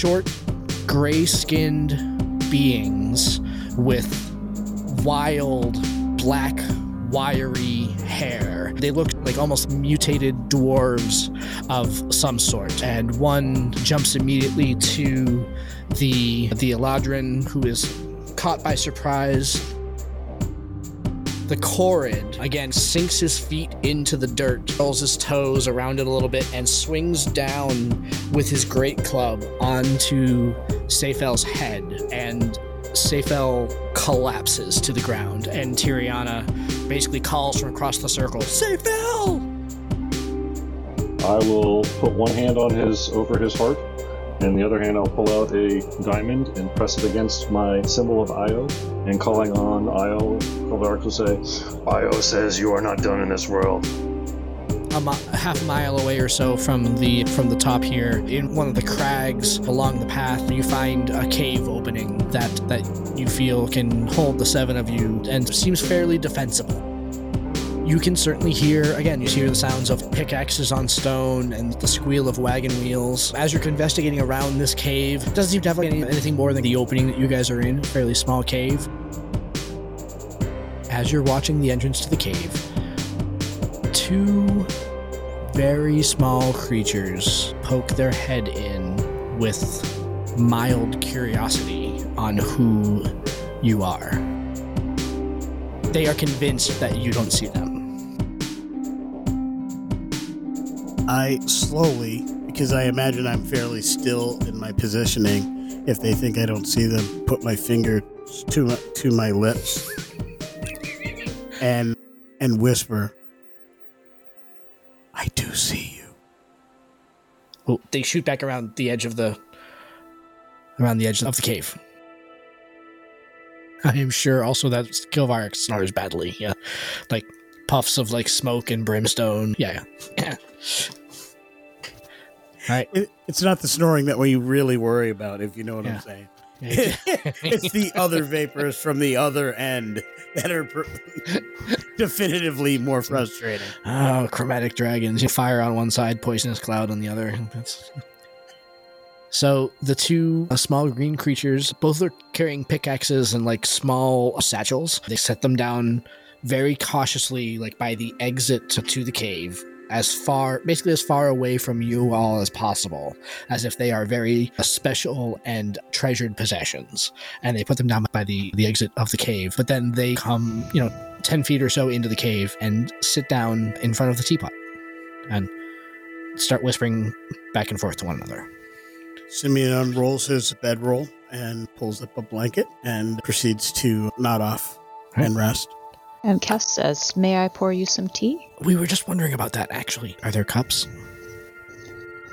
short, gray skinned beings with wild, black, wiry hair. They look like almost mutated dwarves of some sort. And one jumps immediately to the the Eladrin who is caught by surprise. The Korid again sinks his feet into the dirt, rolls his toes around it a little bit, and swings down with his great club onto Seyfel's head. And Seyfel collapses to the ground, and Tiriana basically calls from across the circle, Seyfel! I will put one hand on his over his heart, and the other hand I'll pull out a diamond and press it against my symbol of Io, and calling on Io, Kalvark will say, Io says you are not done in this world. a mi- half mile away or so from the from the top here in one of the crags along the path you find a cave opening that that you feel can hold the seven of you and seems fairly defensible you can certainly hear again you hear the sounds of pickaxes on stone and the squeal of wagon wheels as you're investigating around this cave it doesn't seem to have any, anything more than the opening that you guys are in fairly small cave as you're watching the entrance to the cave two very small creatures poke their head in with mild curiosity on who you are. They are convinced that you don't see them. I slowly, because I imagine I'm fairly still in my positioning, if they think I don't see them, put my finger to my, to my lips and and whisper, "I do see you." Well, they shoot back around the edge of the around the edge of the cave. I am sure also that Kilvarek snores badly. Yeah, like puffs of like smoke and brimstone. Yeah, yeah. Right. It, it's not the snoring that we really worry about, if you know what Yeah. I'm saying. it's the other vapors from the other end that are pr- definitively more frustrating. Oh, chromatic dragons. You fire on one side, poisonous cloud on the other. That's... So the two uh, small green creatures, both are carrying pickaxes and like small satchels. They set them down very cautiously, like by the exit to, to the cave, as far, basically as far away from you all as possible, as if they are very uh, special and treasured possessions. And they put them down by the the exit of the cave. But then they come, you know, 10 feet or so into the cave and sit down in front of the teapot and start whispering back and forth to one another. Simeon unrolls his bedroll and pulls up a blanket and proceeds to nod off and rest. And Cass says, May I pour you some tea? We were just wondering about that, actually. Are there cups?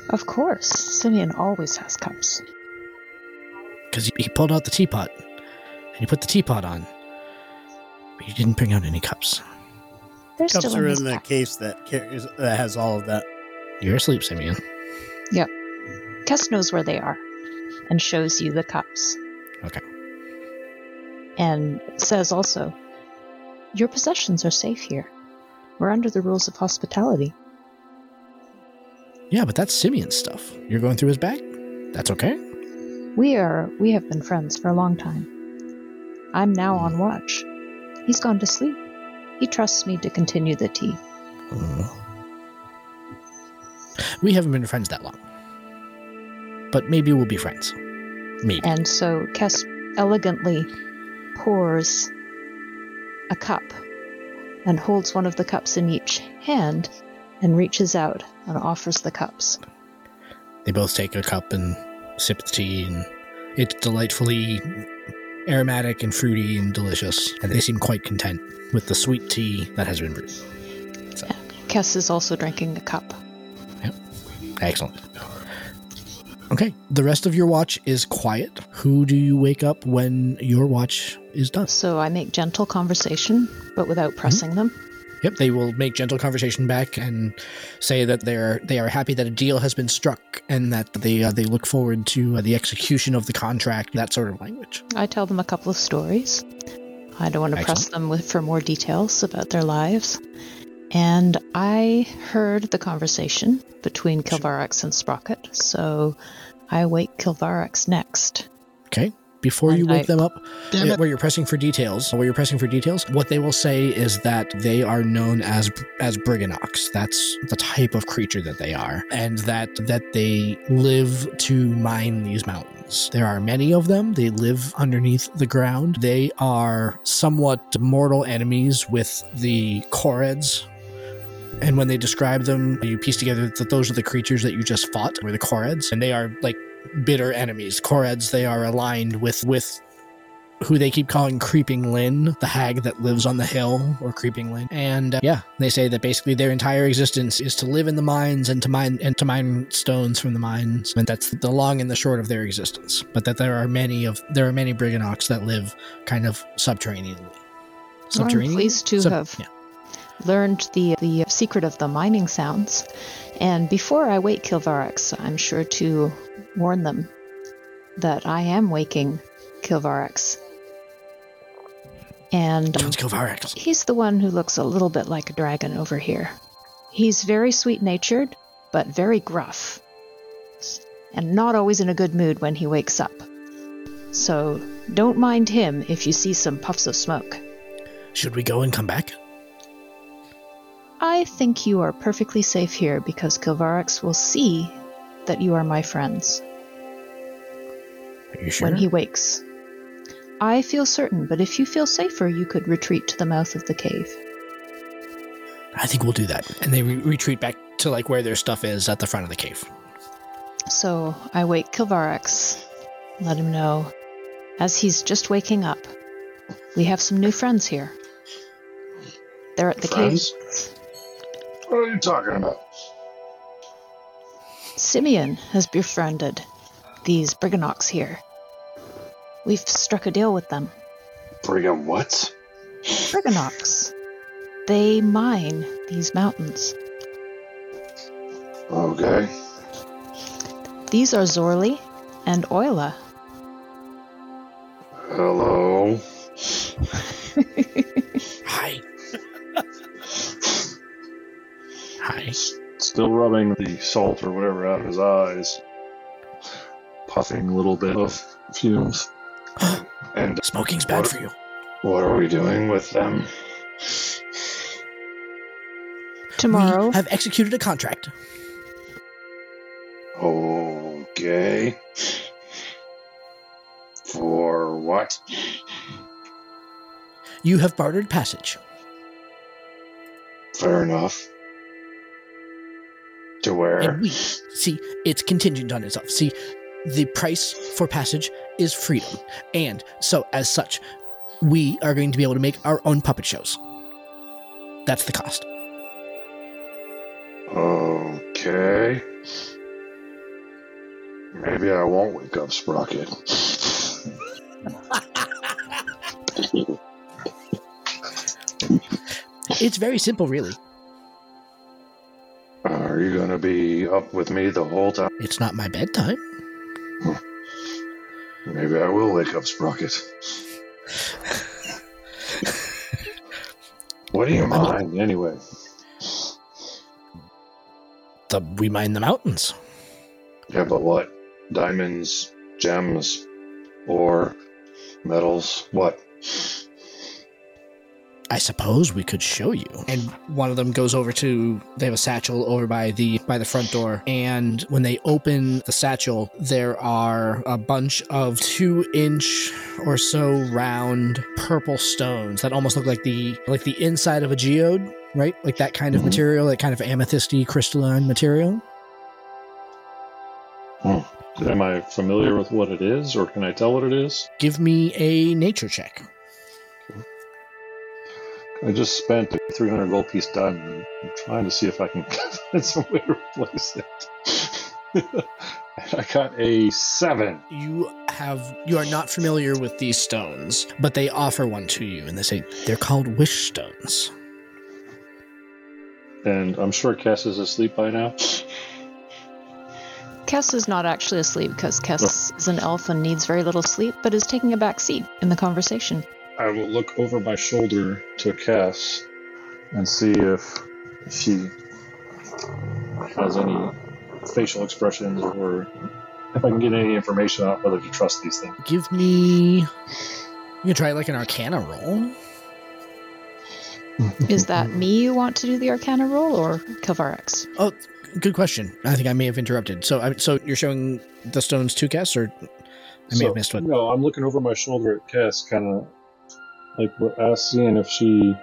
Of course. Simeon always has cups. Because he pulled out the teapot and he put the teapot on. But he didn't bring out any cups. They're Cups still in are in the pack. case that carries that has all of that. You're asleep, Simeon. Yep. Cass knows where they are and shows you the cups. Okay. And says also, Your possessions are safe here. We're under the rules of hospitality. Yeah, but that's Simeon's stuff. You're going through his bag? That's okay. We are we have been friends for a long time. I'm now on watch. He's gone to sleep. He trusts me to continue the tea. Uh, we haven't been friends that long. But maybe we'll be friends. Maybe. And so Kess elegantly pours a cup and holds one of the cups in each hand and reaches out and offers the cups. They both take a cup and sip the tea, and it's delightfully aromatic and fruity and delicious. And they seem quite content with the sweet tea that has been brewed. Yeah, Kess is also drinking a cup. Yep. Excellent. Okay, the rest of your watch is quiet. Who do you wake up when your watch is done? So I make gentle conversation, but without pressing them. Yep, they will make gentle conversation back and say that they're they are happy that a deal has been struck and that they uh, they look forward to uh, the execution of the contract. That sort of language. I tell them a couple of stories. I don't want to press them with for more details about their lives. And I heard the conversation between Kilvarax and Sprocket, so I wake Kilvarax next. Okay. Before you wake I- them up, it. where you're pressing for details, where you're pressing for details, what they will say is that they are known as as Briganox. That's the type of creature that they are, and that that they live to mine these mountains. There are many of them. They live underneath the ground. They are somewhat mortal enemies with the Koreds. And when they describe them, you piece together that those are the creatures that you just fought, were the Koreds, and they are like bitter enemies. Koreds, they are aligned with with who they keep calling Creeping Lynn, the hag that lives on the hill, or Creeping Lynn. And uh, yeah, they say that basically their entire existence is to live in the mines and to mine and to mine stones from the mines, and that's the long and the short of their existence. But that there are many of there are many Briganox that live kind of subterraneanly. Well, I'm pleased to Sub- have yeah. Learned the the secret of the mining sounds. And before I wake Kilvarax, I'm sure to warn them that I am waking Kilvarax. And um, he's the one who looks a little bit like a dragon over here. He's very sweet natured, but very gruff. And not always in a good mood when he wakes up. So don't mind him if you see some puffs of smoke. Should we go and come back? I think you are perfectly safe here because Kilvarax will see that you are my friends Are you sure? when he wakes. I feel certain, but if you feel safer, you could retreat to the mouth of the cave. I think we'll do that. And they re- retreat back to like where their stuff is at the front of the cave. So I wake Kilvarax, let him know, as he's just waking up, we have some new friends here. They're at the Friends? cave. What are you talking about? Simeon has befriended these Briganox here. We've struck a deal with them. Brigham what? Briganox. They mine these mountains. Okay. These are Zorli and Oila. Hello. Hi. Still rubbing the salt or whatever out of his eyes. Puffing a little bit of fumes. And Smoking's bad What- for you. what are we doing with them? Tomorrow, We have executed a contract. Okay. For what? You have bartered passage. Fair enough. To where? And we see it's contingent on itself. See, the price for passage is freedom. And so as such, we are going to be able to make our own puppet shows. That's the cost. Okay. Maybe I won't wake up Sprocket. It's very simple, really. Are you gonna be up with me the whole time? It's not my bedtime. Maybe I will wake up Sprocket. what do you mind anyway? The, we mine the mountains. Yeah, but what? Diamonds, gems, or metals? What? I suppose we could show you. And one of them goes over to they have a satchel over by the by the front door. And when they open the satchel, there are a bunch of two inch or so round purple stones that almost look like the like the inside of a geode, right? Like that kind of Mhm. material, that kind of amethysty crystalline material. Am I familiar with what it is, or can I tell what it is? Give me a nature check. I just spent a 300 gold piece diamond. I'm trying to see if I can find some way to replace it. I got a seven. You have you are not familiar with these stones, but they offer one to you and they say they're called wish stones. And I'm sure Cass is asleep by now. Kess is not actually asleep because Kess oh. is an elf and needs very little sleep, but is taking a back seat in the conversation. I will look over my shoulder to Cass and see if she has any facial expressions or if I can get any information on whether to trust these things. Give me. You can try like an Arcana roll. Is that me you want to do the Arcana roll or Kavarax? Oh, good question. I think I may have interrupted. So, I, so you're showing the stones to Cass, or I may So, have missed one. No, I'm looking over my shoulder at Cass, kind of like ask, seeing if she,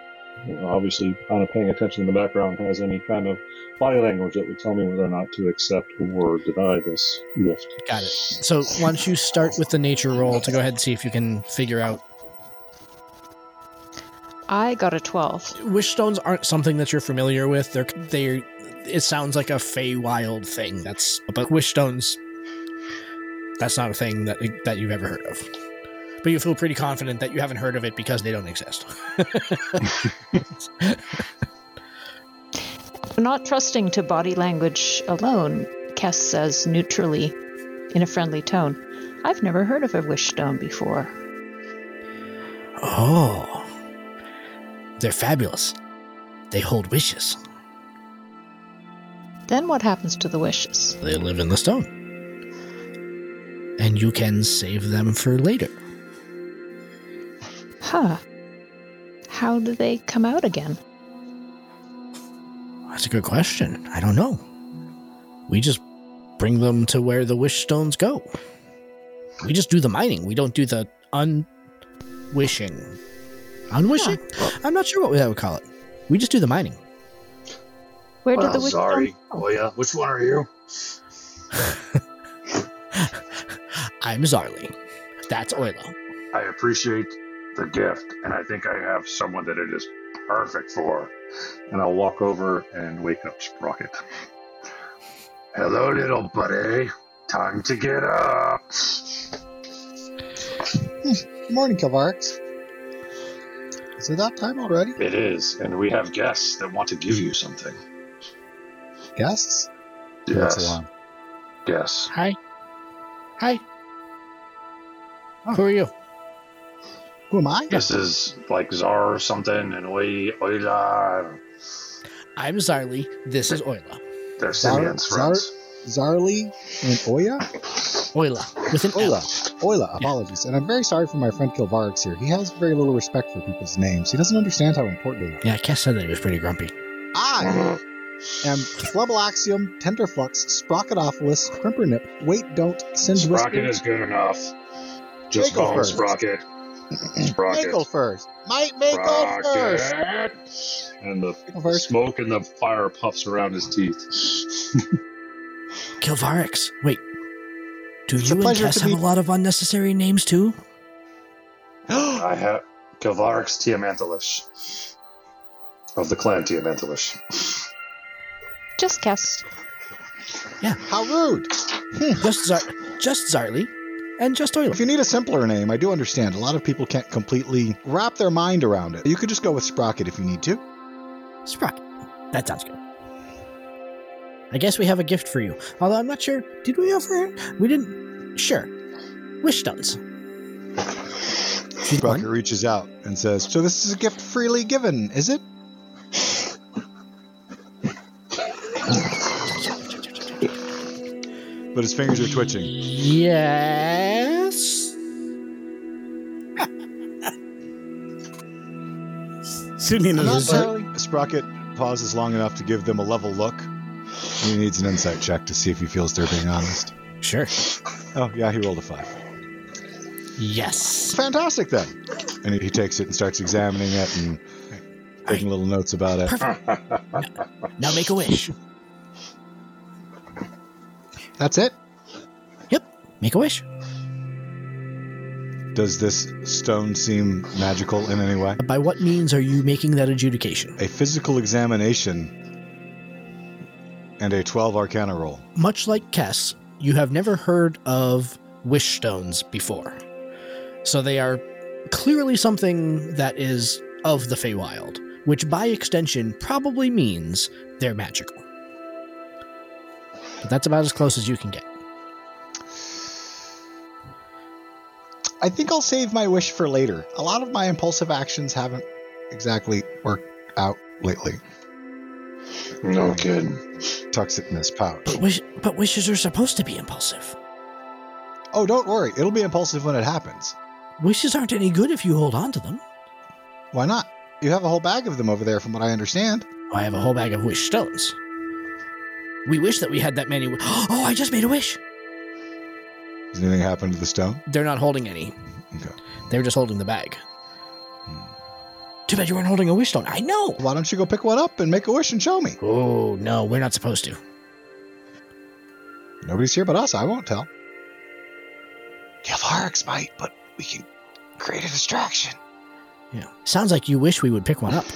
obviously, kind of paying attention in the background, has any kind of body language that would tell me whether or not to accept or deny this gift. Got it. So, why don't you start with the nature roll to go ahead and see if you can figure out. I got a 12. Wish stones aren't something that you're familiar with. They're they. It sounds like a Feywild thing. That's but wish stones. That's not a thing that that you've ever heard of. But you feel pretty confident that you haven't heard of it because they don't exist. Not trusting to body language alone, Kess says neutrally, in a friendly tone, I've never heard of a wish stone before. Oh. They're fabulous. They hold wishes. Then what happens to the wishes? They live in the stone. And you can save them for later. Huh. How do they come out again? That's a good question. I don't know. We just bring them to where the wish stones go. We just do the mining. We don't do the unwishing. Unwishing? I'm not sure what that would call it. We just do the mining. Where did Well, the wish sorry. stone go? Oh yeah, which one are you? I'm Zarly. That's Oila. I appreciate the gift, and I think I have someone that it is perfect for. And I'll walk over and wake up Sprocket. Hello, little buddy. Time to get up. Hmm. Good morning, Kavarx. Is it that time already? It is, and we have guests that want to give you something. Guests? Yes. along? Yes. Hi. Hi. Who are you? Who am I? This is like Czar or something, and Oi, Oila. I'm Zarly. This is Oila. They're Zar- Simeon's Zar- friends. Zarly and Oya? Oila. With an Ola. L. Oila, apologies. And I'm very sorry for my friend Kilvarix here. He has very little respect for people's names. He doesn't understand how important they are. Yeah, Cass said that he was pretty grumpy. I am Flebelaxium, Tenderflux, Sprocketophilus, Crimpernip, Wait Don't, Send Sprocket is good enough. Just Mako call him. Sprocket. Sprocket. Mako first. Might Mako first. And the first. smoke and the fire puffs around his teeth. Kilvarix. Wait. Do It's you and pleasure Cass have meet- a lot of unnecessary names too? I have Kilvarix Tiamanthalish of the clan Tiamanthalish. Just Kess. Yeah. How rude. Just Zar- just Zarly, and just If you need a simpler name, I do understand. A lot of people can't completely wrap their mind around it. You could just go with Sprocket if you need to. Sprocket. That sounds good. I guess we have a gift for you. Although I'm not sure. Did we offer it? We didn't. Sure. Wish stones. Sprocket reaches out and says, So this is a gift freely given, is it? But his fingers are twitching. Yes. Sunina Not is entirely. Sprocket pauses long enough to give them a level look. He needs an insight check to see if he feels they're being honest. Sure. Oh, yeah, he rolled a five. Yes. Fantastic, then. And he, he takes it and starts examining it and taking little notes about it. Perfect. Now make a wish. That's it. Yep. Make a wish. Does this stone seem magical in any way? By what means are you making that adjudication? A physical examination and a 12 arcana roll. Much like Kess, you have never heard of wish stones before. So they are clearly something that is of the Feywild, which by extension probably means they're magical. But that's about as close as you can get. I think I'll save my wish for later. A lot of my impulsive actions haven't exactly worked out lately. No kid. Tucks it in his pouch. But, wish, but wishes are supposed to be impulsive. Oh, don't worry. It'll be impulsive when it happens. Wishes aren't any good if you hold on to them. Why not? You have a whole bag of them over there, from what I understand. I have a whole bag of wish stones. We wish that we had that many. Oh, I just made a wish. Has anything happened to the stone? They're not holding any. Okay. They're just holding the bag. Too bad you weren't holding a wish stone. I know. Why don't you go pick one up and make a wish and show me? Oh, no, we're not supposed to. Nobody's here but us. I won't tell. Gilvarix might, but we can create a distraction. Yeah. Sounds like you wish we would pick one up.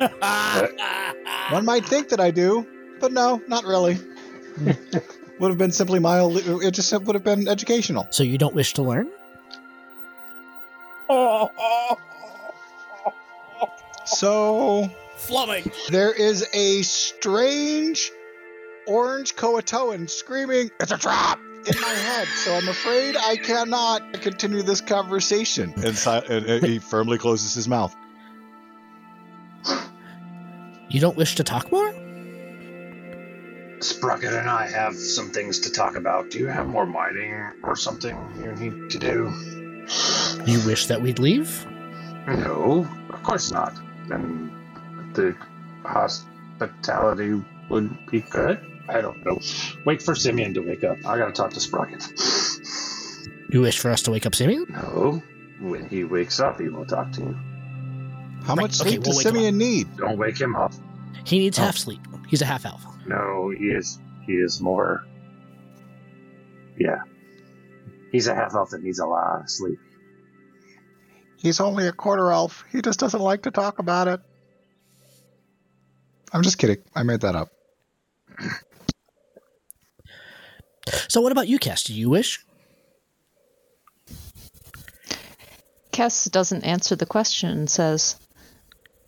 One might think that I do, but no, not really. would have been simply mild. It just would have been educational. So you don't wish to learn? Oh. So Flumming. there is a strange orange Coatoan screaming, "It's a trap!" in my head. So I'm afraid I cannot continue this conversation. And, si- and, and he firmly closes his mouth. You don't wish to talk more? Sprocket and I have some things to talk about. Do you have more mining or something you need to do? You wish that we'd leave? No, of course not. Then the hospitality would be good. I don't know. Wait for Simeon to wake up. I gotta talk to Sprocket. You wish for us to wake up Simeon? No, when he wakes up, he will talk to you. How Right, much okay, sleep we'll does Simeon need? Don't wake him up. He needs Oh. half sleep. He's a half elf. No, he is. He is more. Yeah, he's a half elf that needs a lot of sleep. He's only a quarter elf. He just doesn't like to talk about it. I'm just kidding. I made that up. So what about you, Cass? Do you wish? Cass doesn't answer the question and says,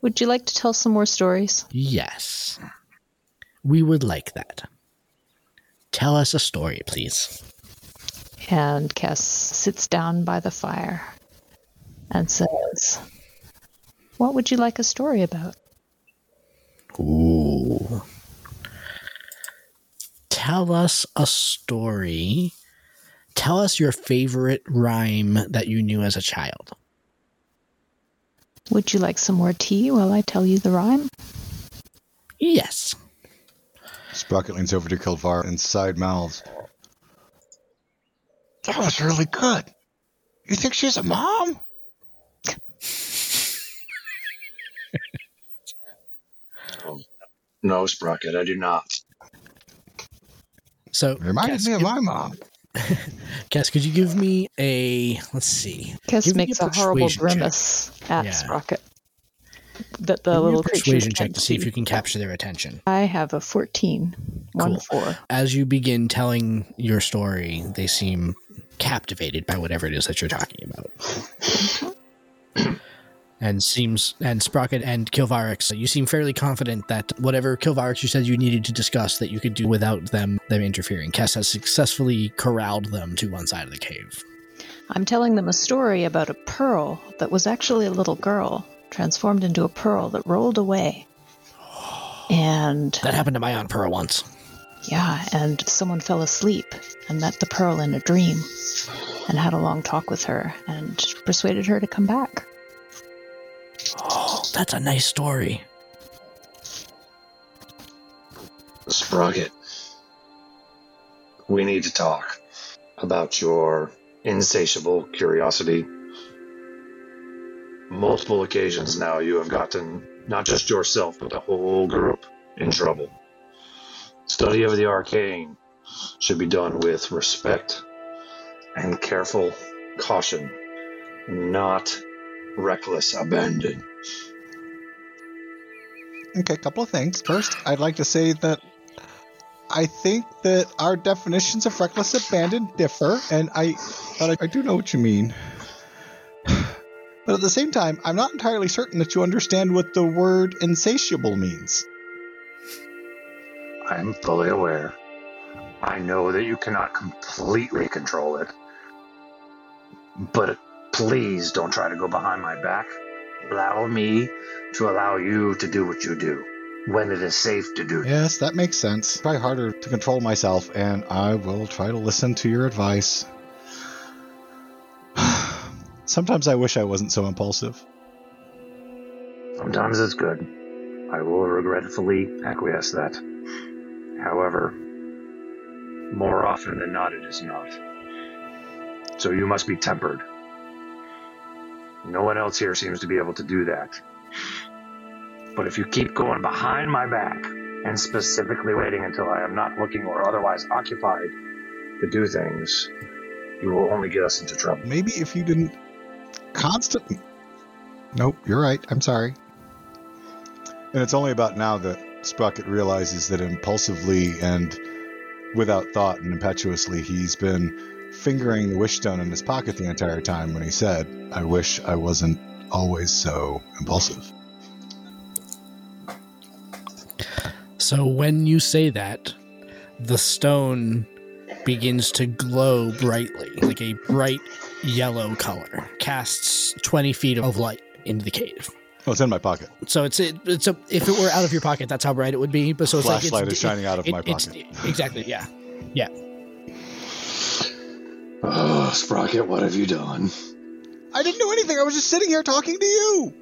Would you like to tell some more stories? Yes. We would like that. Tell us a story, please. And Cass sits down by the fire and says, What would you like a story about? Ooh. Tell us a story. Tell us your favorite rhyme that you knew as a child. Would you like some more tea while I tell you the rhyme? Yes. Sprocket leans over to Kilvar and side mouths. That was really good. You think she's a mom? No, Sprocket, I do not. So, Reminded Cass, me of give- my mom. Cass, could you give me a let's see? Cass makes a a horrible persuasion check. grimace at Yeah. Sprocket. That the little persuasion check to see if you can capture their attention. I have a 14. One four. As you begin telling your story, they seem captivated by whatever it is that you're talking about. and seems and Sprocket and Kilvarix, you seem fairly confident that whatever Kilvarix you said you needed to discuss that you could do without them them interfering. Kess has successfully corralled them to one side of the cave. I'm telling them a story about a pearl that was actually a little girl transformed into a pearl that rolled away. And That happened to my aunt Pearl once. yeah, and someone fell asleep and met the pearl in a dream and had a long talk with her and persuaded her to come back. Oh, that's a nice story. Sprocket, we need to talk about your insatiable curiosity. Multiple occasions now, you have gotten not just yourself, but the whole group in trouble. Study of the arcane should be done with respect and careful caution, not reckless abandon. Okay, a couple of things. First, I'd like to say that I think that our definitions of reckless abandon differ, and I, but I, I do know what you mean. But at the same time, I'm not entirely certain that you understand what the word insatiable means. I am fully aware. I know that you cannot completely control it. But please don't try to go behind my back. Allow me to allow you to do what you do. when it is safe to do. Yes, that makes sense. Try harder to control myself, and I will try to listen to your advice. Sometimes I wish I wasn't so impulsive. Sometimes it's good. I will regretfully acquiesce that. However, more often than not, it is not. So you must be tempered. No one else here seems to be able to do that. But if you keep going behind my back and specifically waiting until I am not looking or otherwise occupied to do things, you will only get us into trouble. Maybe if you didn't constantly. Nope, you're right. I'm sorry. And it's only about now that Sprocket realizes that impulsively and without thought and impetuously, he's been fingering the wish stone in his pocket the entire time when he said, I wish I wasn't always so impulsive. So when you say that, the stone begins to glow brightly, like a bright yellow color, casts 20 feet of light into the cave. Oh, it's in my pocket. So it's it, it's a, if it were out of your pocket, that's how bright it would be. But so it's Flashlight like it's, is shining out of my pocket. exactly, yeah, yeah. Oh, Sprocket, what have you done? I didn't do anything. I was just sitting here talking to you.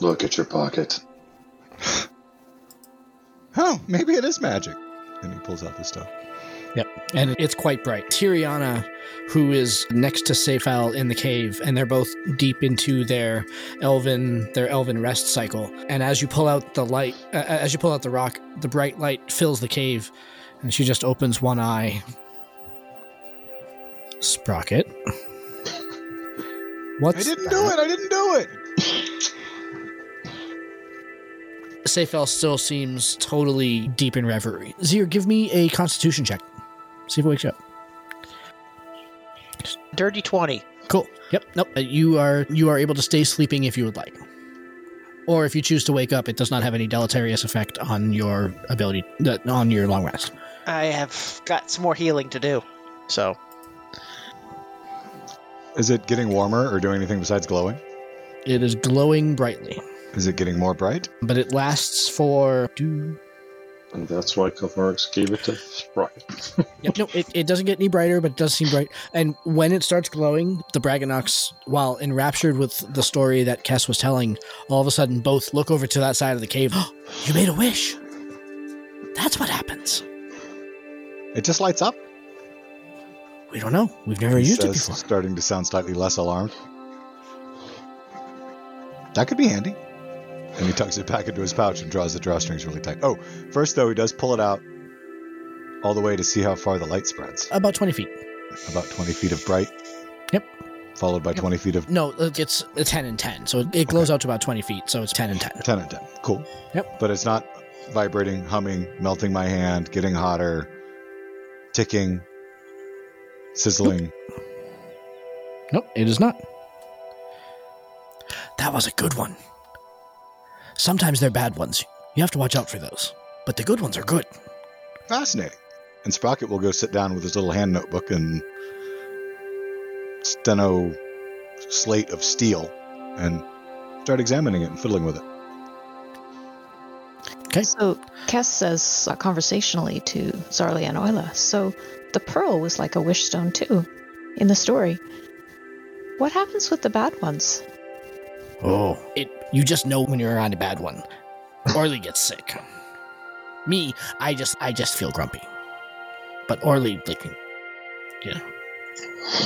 Look at your pocket. Oh, maybe it is magic. And he pulls out the stuff. Yep, and it's quite bright. Tiriana, who is next to Seifal in the cave, and they're both deep into their elven their elven rest cycle. And as you pull out the light, uh, as you pull out the rock, the bright light fills the cave, and she just opens one eye. Sprocket. What's I didn't that? do it. I didn't do it. Seifel still seems totally deep in reverie. Zir, give me a Constitution check. See if it wakes you up. Dirty 20. Cool. Yep. Nope. Uh, You are you are able to stay sleeping if you would like, or if you choose to wake up, it does not have any deleterious effect on your ability uh, on your long rest. I have got some more healing to do. So, Is it getting warmer or doing anything besides glowing? It is glowing brightly, Is it getting more bright? but it lasts for. Two, And that's why Kovarix gave it to Sprocket. Yep, no, it, it doesn't get any brighter, but it does seem bright. And when it starts glowing, the Braganox, while enraptured with the story that Kess was telling, all of a sudden both look over to that side of the cave. you made a wish. That's what happens. It just lights up. We don't know. We've never He used it before. starting to sound slightly less alarmed. That could be handy. And he tucks it back into his pouch and draws the drawstrings really tight. Oh, first though, he does pull it out all the way to see how far the light spreads. About 20 feet. About 20 feet of bright. Yep. Followed by 20 feet of No, it's a 10 and 10. So it, it glows out to about 20 feet. So it's 10 and 10. 10 and 10. Cool. Yep. But it's not vibrating, humming, melting my hand, getting hotter, ticking, sizzling. Nope, it is not. That was a good one. Sometimes they're bad ones. You have to watch out for those. But the good ones are good. Fascinating. And Sprocket will go sit down with his little hand notebook and steno slate of steel and start examining it and fiddling with it. Okay. So Kess says uh, conversationally to Zarli and Oila, so the pearl was like a wish stone too, in the story. What happens with the bad ones? Oh. It you just know when you're on a bad one. Orly gets sick. Me, I just I just feel grumpy. But Orly like yeah.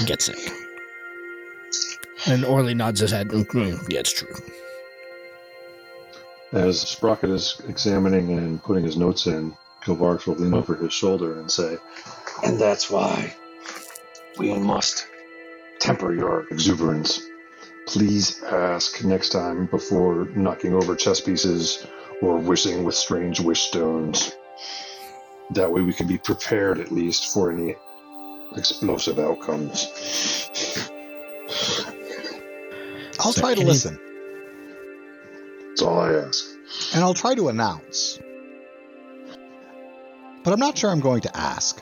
Gets sick. And Orly nods his head. "Mm, Yeah, it's true. As Sprocket is examining and putting his notes in, Kovarix will lean over his shoulder and say, And that's why we must temper your Exuberance. Please ask next time before knocking over chess pieces or wishing with strange wish stones. That way we can be prepared at least for any explosive outcomes. I'll So try to any- listen That's all I ask. and I'll try to announce. But I'm not sure I'm going to ask.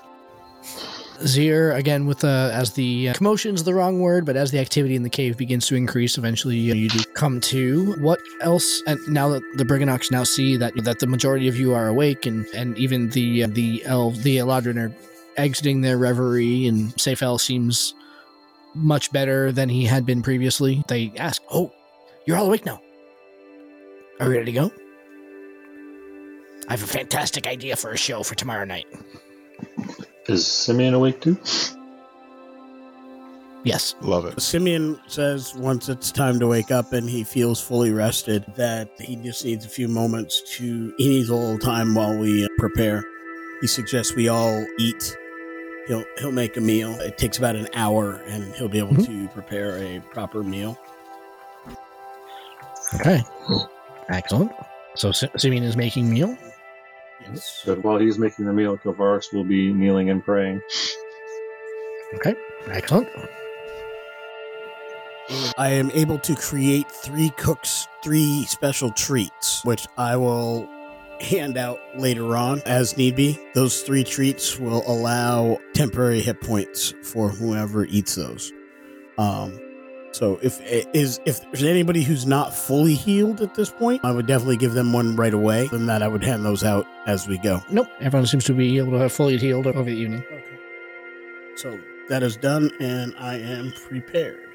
Zir, again, with the as the uh, commotion's the wrong word, but as the activity in the cave begins to increase, eventually uh, you do come to. What else? And now that the Brigandocs now see that that the majority of you are awake, and and even the uh, the elf the Eladrin are exiting their reverie, and Seyfel seems much better than he had been previously. They ask, "Oh, you're all awake now. Are we ready to go?" I have a fantastic idea for a show for tomorrow night. Is Simeon awake too? Yes. Love it. Simeon says once it's time to wake up and he feels fully rested that he just needs a few moments to, he needs a little time while we uh, prepare. He suggests we all eat. He'll he'll make a meal. It takes about an hour and he'll be able to prepare a proper meal. Okay. Excellent. So Si- Simeon is making meal. Yes. But while he's making the meal, Kovaris will be kneeling and praying. Okay. Excellent. I am able to create three cooks, three special treats, which I will hand out later on as need be. Those three treats will allow temporary hit points for whoever eats those. Um, so if is if there's anybody who's not fully healed at this point, I would definitely give them one right away. Than that, I would hand those out as we go. Nope. Everyone seems to be able to have fully healed over the evening. Okay. So that is done, and I am prepared.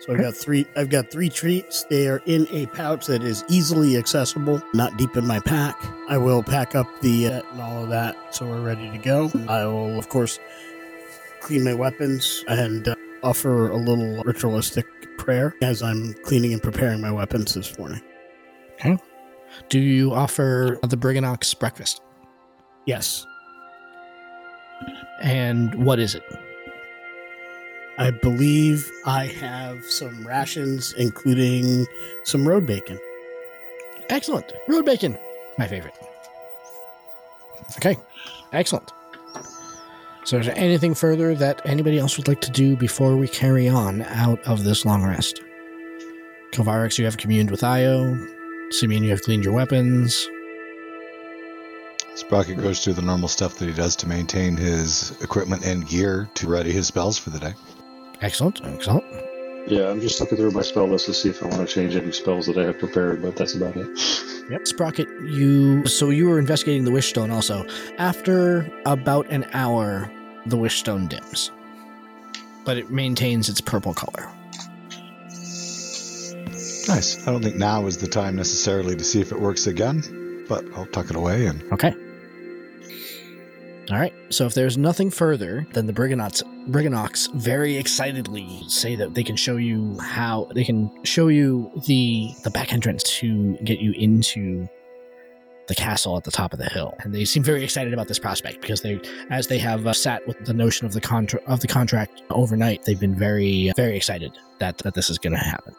So I've got three. I've got three treats. They are in a pouch that is easily accessible, not deep in my pack. I will pack up the uh, and all of that, so we're ready to go. I will, of course, clean my weapons and uh, offer a little ritualistic prayer as I'm cleaning and preparing my weapons this morning. Okay. Do you offer the Brigandocs breakfast? Yes, And what is it? I believe I have some rations, including some road bacon. Excellent. Road bacon. My favorite. Okay. Excellent. So, is there anything further that anybody else would like to do before we carry on out of this long rest? Kovarix, you have communed with Io. Simeon, you have cleaned your weapons. Sprocket goes through the normal stuff that he does to maintain his equipment and gear to ready his spells for the day. Excellent. Excellent. Yeah, I'm just looking through my spell list to see if I want to change any spells that I have prepared, but that's about it. Yep. Sprocket, you. So you were investigating the wish stone also. After about an hour, the wish stone dims, but it maintains its purple color. Nice. I don't think now is the time necessarily to see if it works again, but I'll tuck it away and Okay. All right. So if there's nothing further, then the Brigandocs, Brigandocs very excitedly say that they can show you how they can show you the the back entrance to get you into the castle at the top of the hill. And they seem very excited about this prospect because they, as they have uh, sat with the notion of the contra- of the contract overnight, they've been very very excited that that this is going to happen.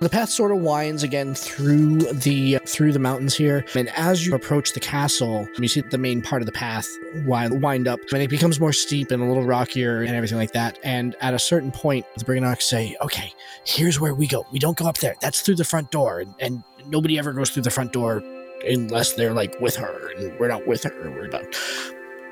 The path sort of winds again through the through the mountains here, and as you approach the castle, you see the main part of the path wind, up, and it becomes more steep and a little rockier and everything like that. And at a certain point, the Brigandocs say, "Okay, here's where we go. We don't go up there. That's through the front door, and, and nobody ever goes through the front door unless they're like with her, and we're not with her. We're not.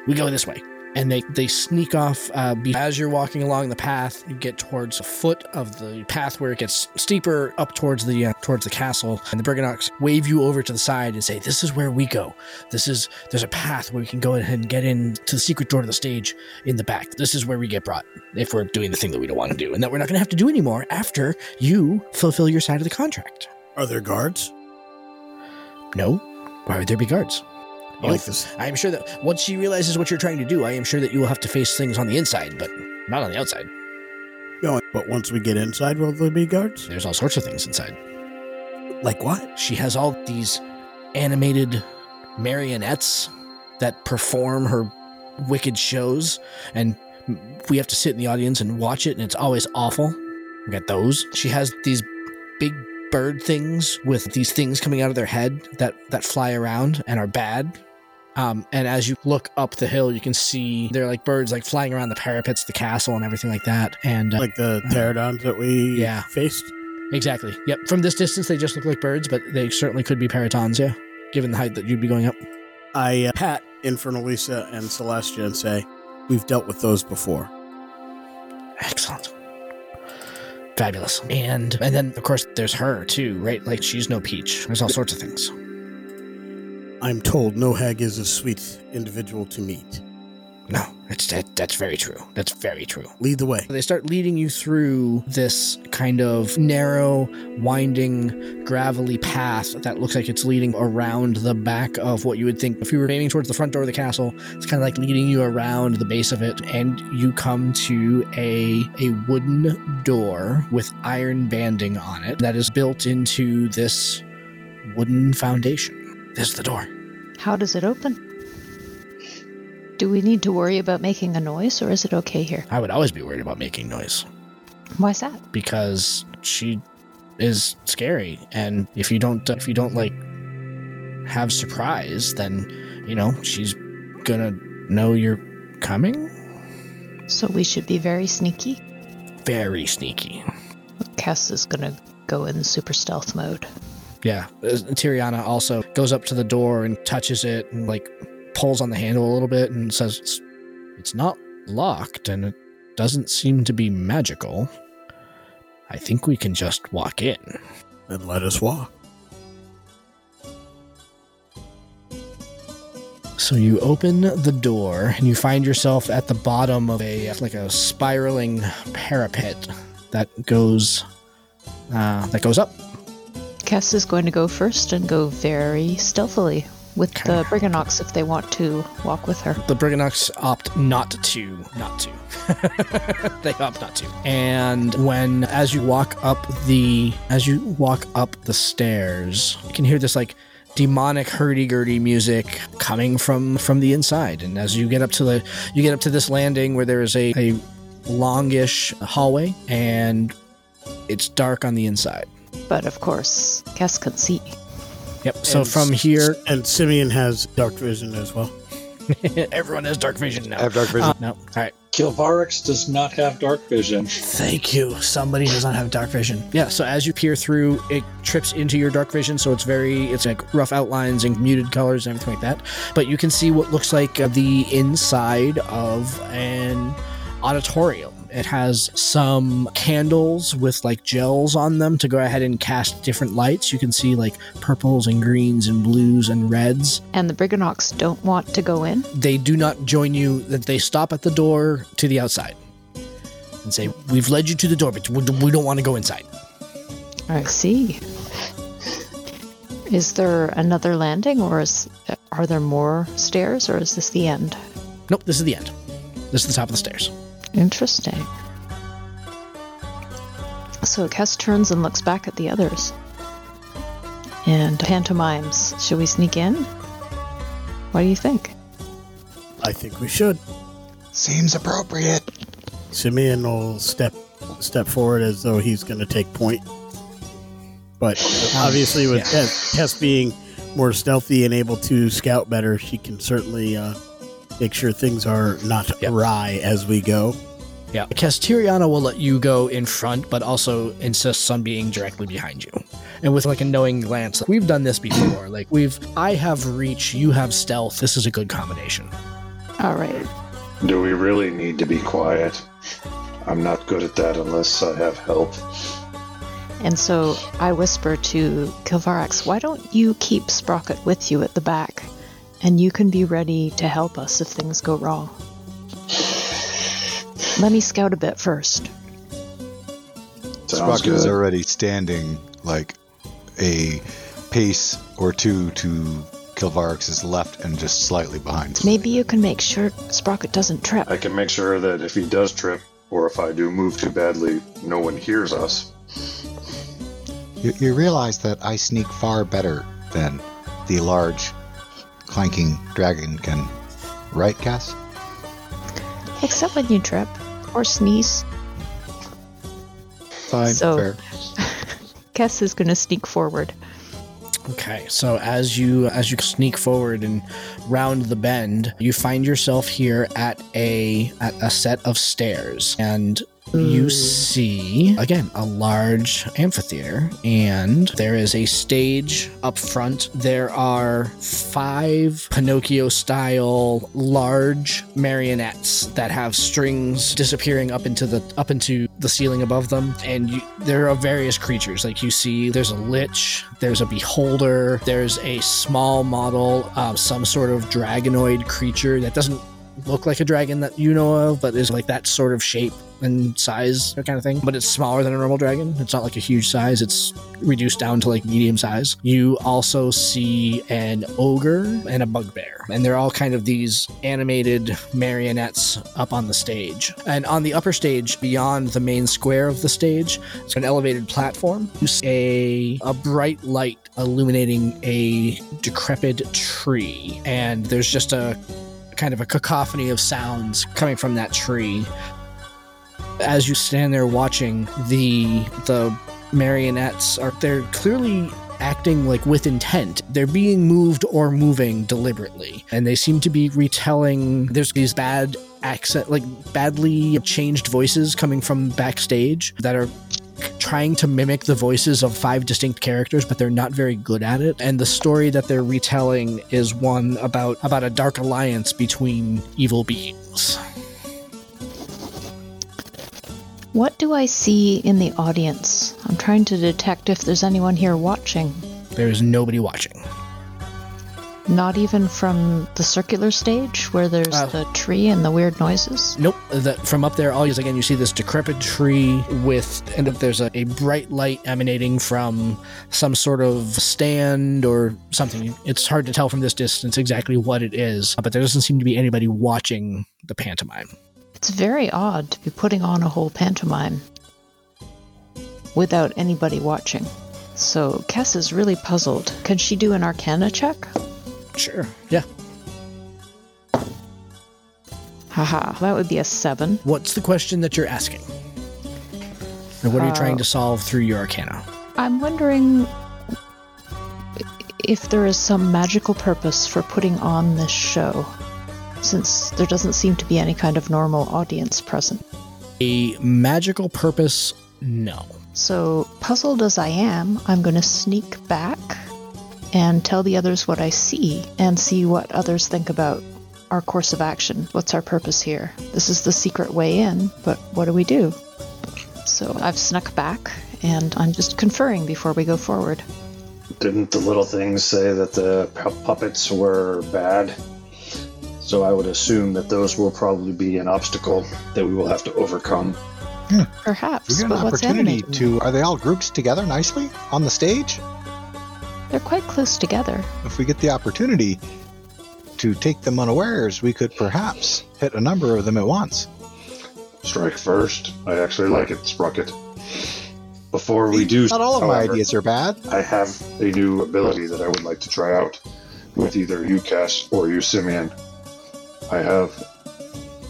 We go this way." and they, they sneak off. Uh, as you're walking along the path, you get towards the foot of the path where it gets steeper up towards the uh, towards the castle, and the Brigandocs wave you over to the side and say, "This is where we go. This is there's a path where we can go ahead and get in to the secret door to the stage in the back. This is where we get brought if we're doing the thing that we don't want to do, and that we're not going to have to do anymore after you fulfill your side of the contract." Are there guards? No, why would there be guards? I like this. I am sure that once she realizes what you're trying to do, I am sure that you will have to face things on the inside, but not on the outside. No, but once we get inside, will there be guards? There's all sorts of things inside. Like what? She has all these animated marionettes that perform her wicked shows, and we have to sit in the audience and watch it, and it's always awful. We got those. She has these big bird things with these things coming out of their head that that fly around and are bad. Um, and as you look up the hill, you can see they're like birds like flying around the parapets, the castle, and everything like that. And uh, Like the pterodons that we Yeah. faced? Exactly. Yep. From this distance, they just look like birds, but they certainly could be paratons. Yeah, given the height that you'd be going up. I uh, pat Infernal Lisa and Celestia and say, We've dealt with those before. Excellent. Fabulous. And and then of course there's her too, right? Like she's no peach. There's all sorts of things. I'm told no hag is a sweet individual to meet. No, it's that, that's very true. That's very true. Lead the way. They start leading you through this kind of narrow, winding, gravelly path that looks like it's leading around the back of what you would think if you were aiming towards the front door of the castle. It's kind of like leading you around the base of it, and you come to a a wooden door with iron banding on it that is built into this wooden foundation. There's the door. How does it open? Do we need to worry about making a noise, or is it okay here? I would always be worried about making noise. Why's that? because she is scary and if you don't if you don't like have surprise then you know she's gonna know you're coming So we should be very sneaky. very sneaky Kess is gonna go in super stealth mode. yeah Uh, Tiriana also goes up to the door and touches it and like pulls on the handle a little bit and says it's, it's not locked and it doesn't seem to be magical i think we can just walk in Then let us walk. So you open the door and you find yourself at the bottom of a like a spiraling parapet that goes uh, that goes up. Kess is going to go first and go very stealthily with the Okay. Brigganocks if they want to walk with her. The Brigganocks opt not to, not to. they opt not to. And when as you walk up the as you walk up the stairs, you can hear this like demonic hurdy-gurdy music coming from from the inside. And as you get up to the you get up to this landing where there is a, a longish hallway and it's dark on the inside. But of course, Kess can see. Yep. So And from here, And Simeon has dark vision as well. everyone has dark vision now. I have dark vision. Uh, no. All right. Kilvarix does not have dark vision. Thank you. Somebody does not have dark vision. Yeah, so as you peer through, it trips into your dark vision, so it's very, it's like rough outlines and muted colors and everything like that. But you can see what looks like uh, the inside of an auditorium. It has some candles with like gels on them to go ahead and cast different lights. You can see like purples and greens and blues and reds. And the Brigganocks don't want to go in. They do not join you, that they stop at the door to the outside and say, We've led you to the door, but we we don't want to go inside. I see. Is there another landing, or is are there more stairs, or is this the end? Nope, this is the end. This is the top of the stairs. Interesting. So Kess turns and looks back at the others. And pantomimes. Should we sneak in? What do you think? I think we should. Seems appropriate. Simeon will step step forward as though he's going to take point. But obviously, with yeah. Tess, Tess being more stealthy and able to scout better, she can certainly uh, make sure things are not Yep. awry as we go. Yeah. Castiriana will let you go in front, but also insists on being directly behind you. And with like a knowing glance, we've done this before. Like we've I have reach, you have stealth. This is a good combination. All right. Do we really need to be quiet? I'm not good at that unless I have help. And so I whisper to Kilvarax, why don't you keep Sprocket with you at the back? And you can be ready to help us if things go wrong. Let me scout a bit first. Sounds Sprocket is already standing like a pace or two to Kilvarix's left and just slightly behind. Maybe you can make sure Sprocket doesn't trip. I can make sure that if he does trip, or if I do move too badly, no one hears us. You, you realize that I sneak far better than the large, clanking dragon can, right, Cass? Except when you trip or sneeze. Fine, So- fair. Kess is going to sneak forward. Okay, so as you as you sneak forward and round the bend, you find yourself here at a at a set of stairs, and You mm. see, again, a large amphitheater, and there is a stage up front. There are five Pinocchio style large marionettes that have strings disappearing up into the up into the ceiling above them. And you, there are various creatures. Like you see, there's a lich, there's a beholder, there's a small model of some sort of dragonoid creature that doesn't look like a dragon that you know of, but is like that sort of shape and size kind of thing. But it's smaller than a normal dragon. It's not like a huge size. It's reduced down to like medium size. You also see an ogre and a bugbear, and they're all kind of these animated marionettes up on the stage. And on the upper stage, beyond the main square of the stage, it's an elevated platform. You see a, a bright light illuminating a decrepit tree, and there's just a kind of a cacophony of sounds coming from that tree. As you stand there watching, the the marionettes are they're clearly acting like with intent. They're being moved or moving deliberately. And they seem to be retelling there's these bad accent like badly changed voices coming from backstage that are trying to mimic the voices of five distinct characters, but they're not very good at it. And the story that they're retelling is one about about a dark alliance between evil beings. What do I see in the audience? I'm trying to detect if there's anyone here watching. There is nobody watching. Not even from the circular stage where there's Uh, the tree and the weird noises. Nope. That from up there, all you again, you see this decrepit tree with, and there's a, a bright light emanating from some sort of stand or something. It's hard to tell from this distance exactly what it is, but there doesn't seem to be anybody watching the pantomime. It's very odd to be putting on a whole pantomime without anybody watching. So Cass is really puzzled. Can she do an arcana check? Sure. Yeah. Haha, that would be a seven. What's the question that you're asking? And what are you trying to uh, solve through your arcana? I'm wondering if there is some magical purpose for putting on this show, since there doesn't seem to be any kind of normal audience present. A magical purpose? No. So, puzzled as I am, I'm going to sneak back and tell the others what I see and see what others think about our course of action. What's our purpose here? This is the secret way in, but what do we do? So, I've snuck back and I'm just conferring before we go forward. Didn't the little things say that the puppets were bad? So I would assume that those will probably be an obstacle that we will have to overcome. Hmm. Perhaps, We get an opportunity to. Are they all grouped together nicely on the stage? They're quite close together. If we get the opportunity to take them unawares, we could perhaps hit a number of them at once. Strike first. I actually like it, Sprocket. Before we do, Not all of my ideas are bad. I have a new ability that I would like to try out with either you, Cass, or you, Simeon. I have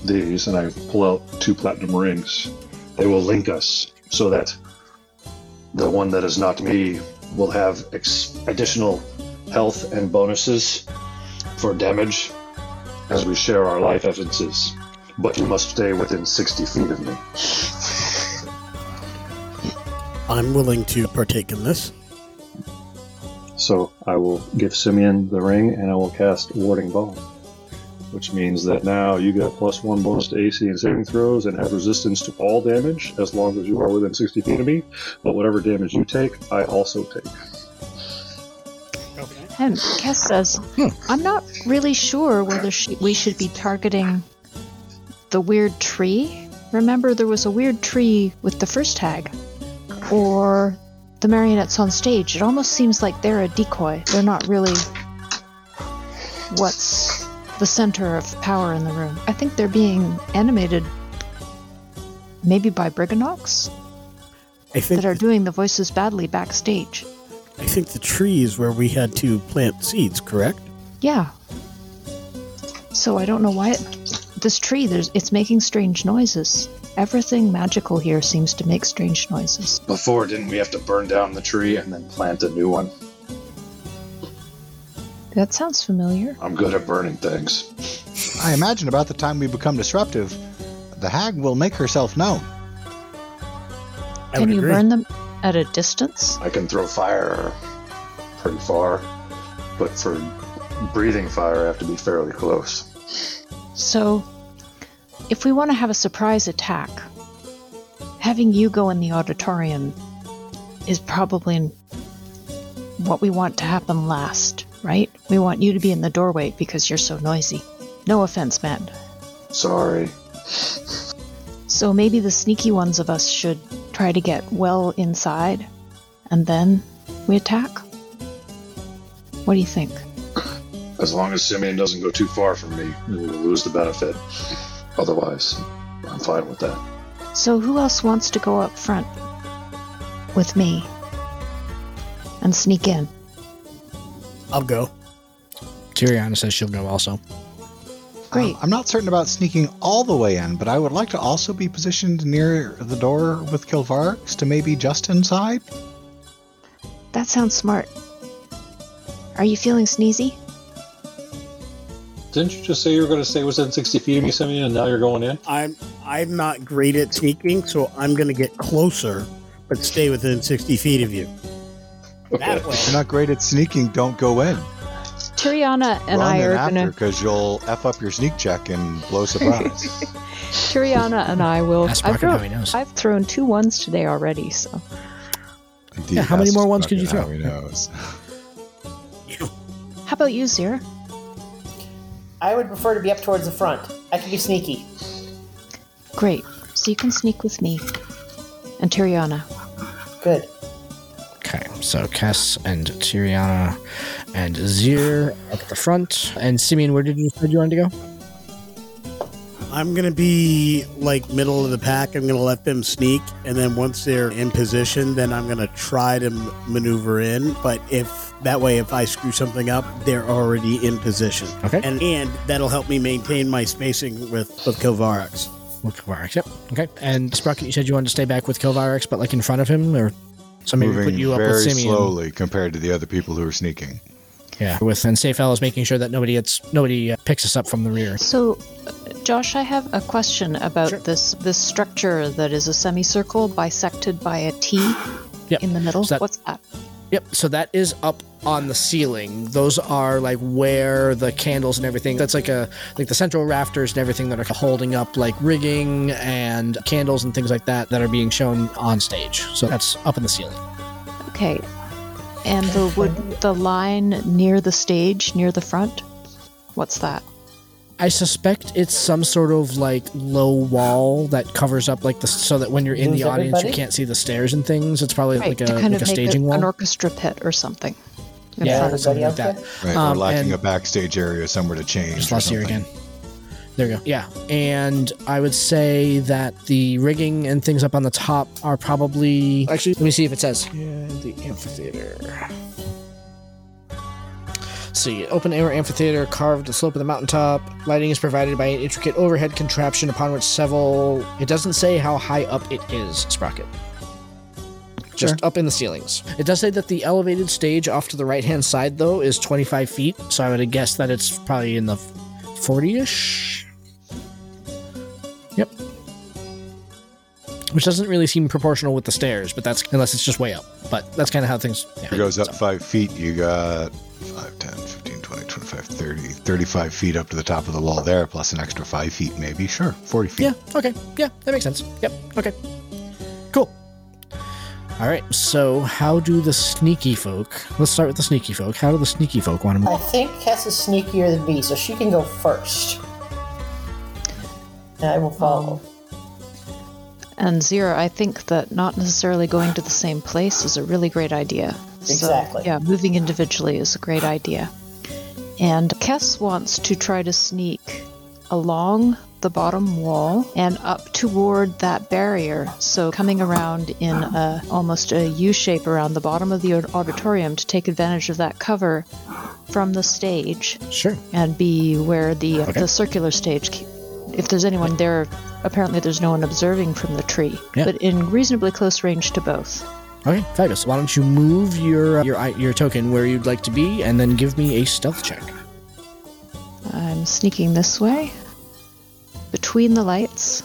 these, and I pull out two platinum rings. They will link us so that the one that is not me will have ex- additional health and bonuses for damage as we share our life essences. But you must stay within 60 feet of me. I'm willing to partake in this. So I will give Simeon the ring and I will cast Warding Bond. Which means that now you get plus one bonus to AC and saving throws and have resistance to all damage as long as you are within 60 feet of me. But whatever damage you take, I also take. And Kess says, hmm. I'm not really sure whether she, we should be targeting the weird tree. Remember, there was a weird tree with the first tag. Or the marionettes on stage. It almost seems like they're a decoy. They're not really what's the center of power in the room. I think they're being animated maybe by Brigganocks I think that are doing the voices badly backstage. I think the tree is where we had to plant seeds, correct? Yeah. So I don't know why it, this tree there's it's making strange noises. Everything magical here seems to make strange noises. Before, didn't we have to burn down the tree and then plant a new one? That sounds familiar. I'm good at burning things. I imagine about the time we become disruptive, the hag will make herself known. I Can you agree. burn them at a distance? I can throw fire pretty far, but for breathing fire, I have to be fairly close. So, if we want to have a surprise attack, having you go in the auditorium is probably what we want to happen last, right? We want you to be in the doorway because you're so noisy. No offense, Matt. Sorry. So maybe the sneaky ones of us should try to get well inside and then we attack? What do you think? As long as Simeon doesn't go too far from me, we will lose the benefit. Otherwise, I'm fine with that. So, who else wants to go up front with me and sneak in? I'll go. Tiriana says she'll go also. Great. Um, I'm not certain about sneaking all the way in, but I would like to also be positioned near the door with Kilvarx to maybe just inside. That sounds smart. Are you feeling sneezy? Didn't you just say you were going to stay within 60 feet of me, Simeon, and now you're going in? I'm I'm not great at sneaking, so I'm gonna get closer, but stay within 60 feet of you. That way. If you're not great at sneaking, don't go in. Tiriana and Run I in are after gonna. because you'll f up your sneak check and blow surprise. Tiriana and I will. Ask I've, thrown. I've thrown two ones today already, so. Indeed, Yeah, how many more ones could you throw? how he knows. How about you, Zira? I would prefer to be up towards the front. I can be sneaky. Great. So you can sneak with me and Tiriana. Good. Okay, so Kess and Tiriana and Zir up at the front. And Simeon, where did you decide you wanted to go? I'm gonna be like middle of the pack. I'm gonna let them sneak, and then once they're in position, then I'm gonna try to m- maneuver in. But if that way, if I screw something up, they're already in position. Okay. And and that'll help me maintain my spacing with with Kilvarax. With Kilvarix, yep. Okay. And Sprocket, you said you wanted to stay back with Kilvarix, but like in front of him, or so maybe Moving put you up very with Simeon. slowly compared to the other people who are sneaking. Yeah, with and Safe Ellis making sure that nobody gets nobody uh, picks us up from the rear. So, uh, Josh, I have a question about Sure. this this structure that is a semicircle bisected by a T Yep. in the middle. So that- What's that? Yep. So that is up on the ceiling. Those are like where the candles and everything. That's like a like the central rafters and everything that are holding up like rigging and candles and things like that that are being shown on stage. So that's up in the ceiling. Okay. And the wood, the line near the stage, near the front. What's that? I suspect it's some sort of like low wall that covers up like the so that when you're in Lose the audience you can't see the stairs and things. It's probably Right, like a to kind like a make staging a, wall. an orchestra pit or something. in Yeah, front of something like Everybody that. Right, Um, we're lacking a backstage area somewhere to change. Just lost you again. There you go. Yeah, and I would say that the rigging and things up on the top are probably actually. Let me see if it says yeah, the amphitheater. See, open air amphitheater carved the slope of the mountaintop. Lighting is provided by an intricate overhead contraption upon which several. It doesn't say how high up it is, Sprocket. Just up in the ceilings. It does say that the elevated stage off to the right hand side, though, is 25 feet, so I would guess that it's probably in the 40 ish. Yep. Which doesn't really seem proportional with the stairs, but that's unless it's just way up. But that's kind of how things. Yeah, it goes up so- five feet, you got 5, 10, 15, 20, 25, 30, 35 feet up to the top of the wall there, plus an extra 5 feet maybe. Sure, 40 feet. Yeah, okay. Yeah, that makes sense. Yep, okay. Cool. All right, so how do the sneaky folk. Let's start with the sneaky folk. How do the sneaky folk want to move? I think Cass is sneakier than me, so she can go first. And I will follow. And Zira, I think that not necessarily going to the same place is a really great idea. So, Exactly. yeah, moving individually is a great idea. And Kess wants to try to sneak along the bottom wall and up toward that barrier. So coming around in a almost a U shape around the bottom of the auditorium to take advantage of that cover from the stage Sure. and be where the Okay. the circular stage. If there's anyone there, apparently there's no one observing from the tree, Yeah. but in reasonably close range to both. Okay, fabulous. Why don't you move your uh, your your token where you'd like to be, and then give me a stealth check. I'm sneaking this way, between the lights.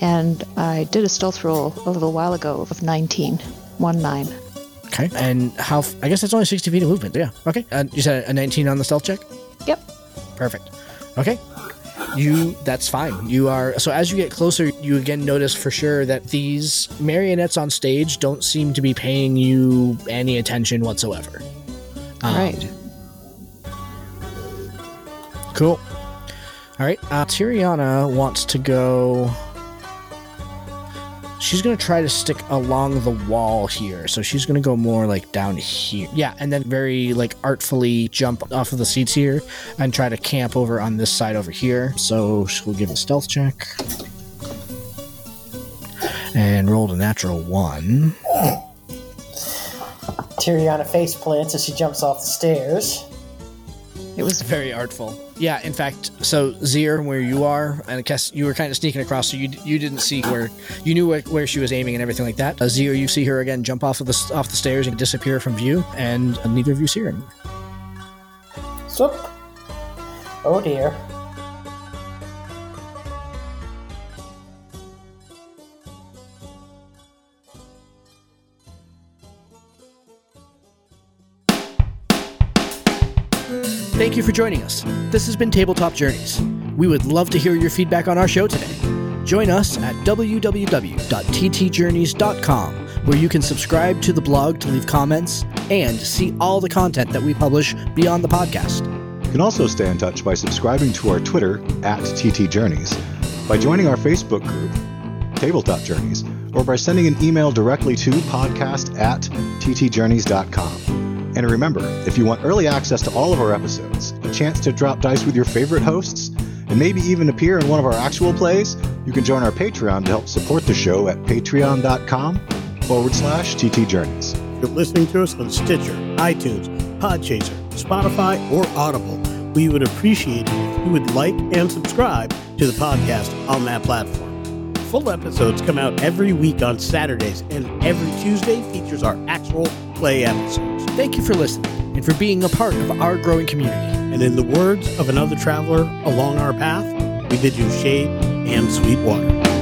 And I did a stealth roll a little while ago of 19. 1 9. Okay. And how? f- I guess that's only 60 feet of movement. Yeah. Okay. Uh, you said a 19 on the stealth check. Yep. Perfect. Okay. You. That's fine. You are. So as you get closer, you again notice for sure that these marionettes on stage don't seem to be paying you any attention whatsoever. Um, right. Cool. All right. Uh, Tiriana wants to go. She's gonna try to stick along the wall here, so she's gonna go more like down here. Yeah, and then very like artfully jump off of the seats here and try to camp over on this side over here. So she'll give a stealth check and rolled a natural one. Tiriana face plants as she jumps off the stairs. It was Very artful. Yeah, in fact, so Zier, where you are, and I guess you were kind of sneaking across, so you you didn't see where you knew where, where she was aiming and everything like that. Uh, Zier, you see her again jump off of the off the stairs and disappear from view, and neither of you see her anymore. Oh dear. Thank you for joining us. This has been Tabletop Journeys. We would love to hear your feedback on our show today. Join us at www.ttjourneys.com, where you can subscribe to the blog to leave comments and see all the content that we publish beyond the podcast. You can also stay in touch by subscribing to our Twitter at TT Journeys, by joining our Facebook group, Tabletop Journeys, or by sending an email directly to podcast at ttjourneys.com. And remember, if you want early access to all of our episodes, a chance to drop dice with your favorite hosts, and maybe even appear in one of our actual plays, you can join our Patreon to help support the show at patreon.com forward slash TT Journeys. If you're listening to us on Stitcher, iTunes, Podchaser, Spotify, or Audible. We would appreciate it if you would like and subscribe to the podcast on that platform. Full episodes come out every week on Saturdays, and every Tuesday features our actual play episodes. Thank you for listening and for being a part of our growing community. And in the words of another traveler along our path, we bid you shade and sweet water.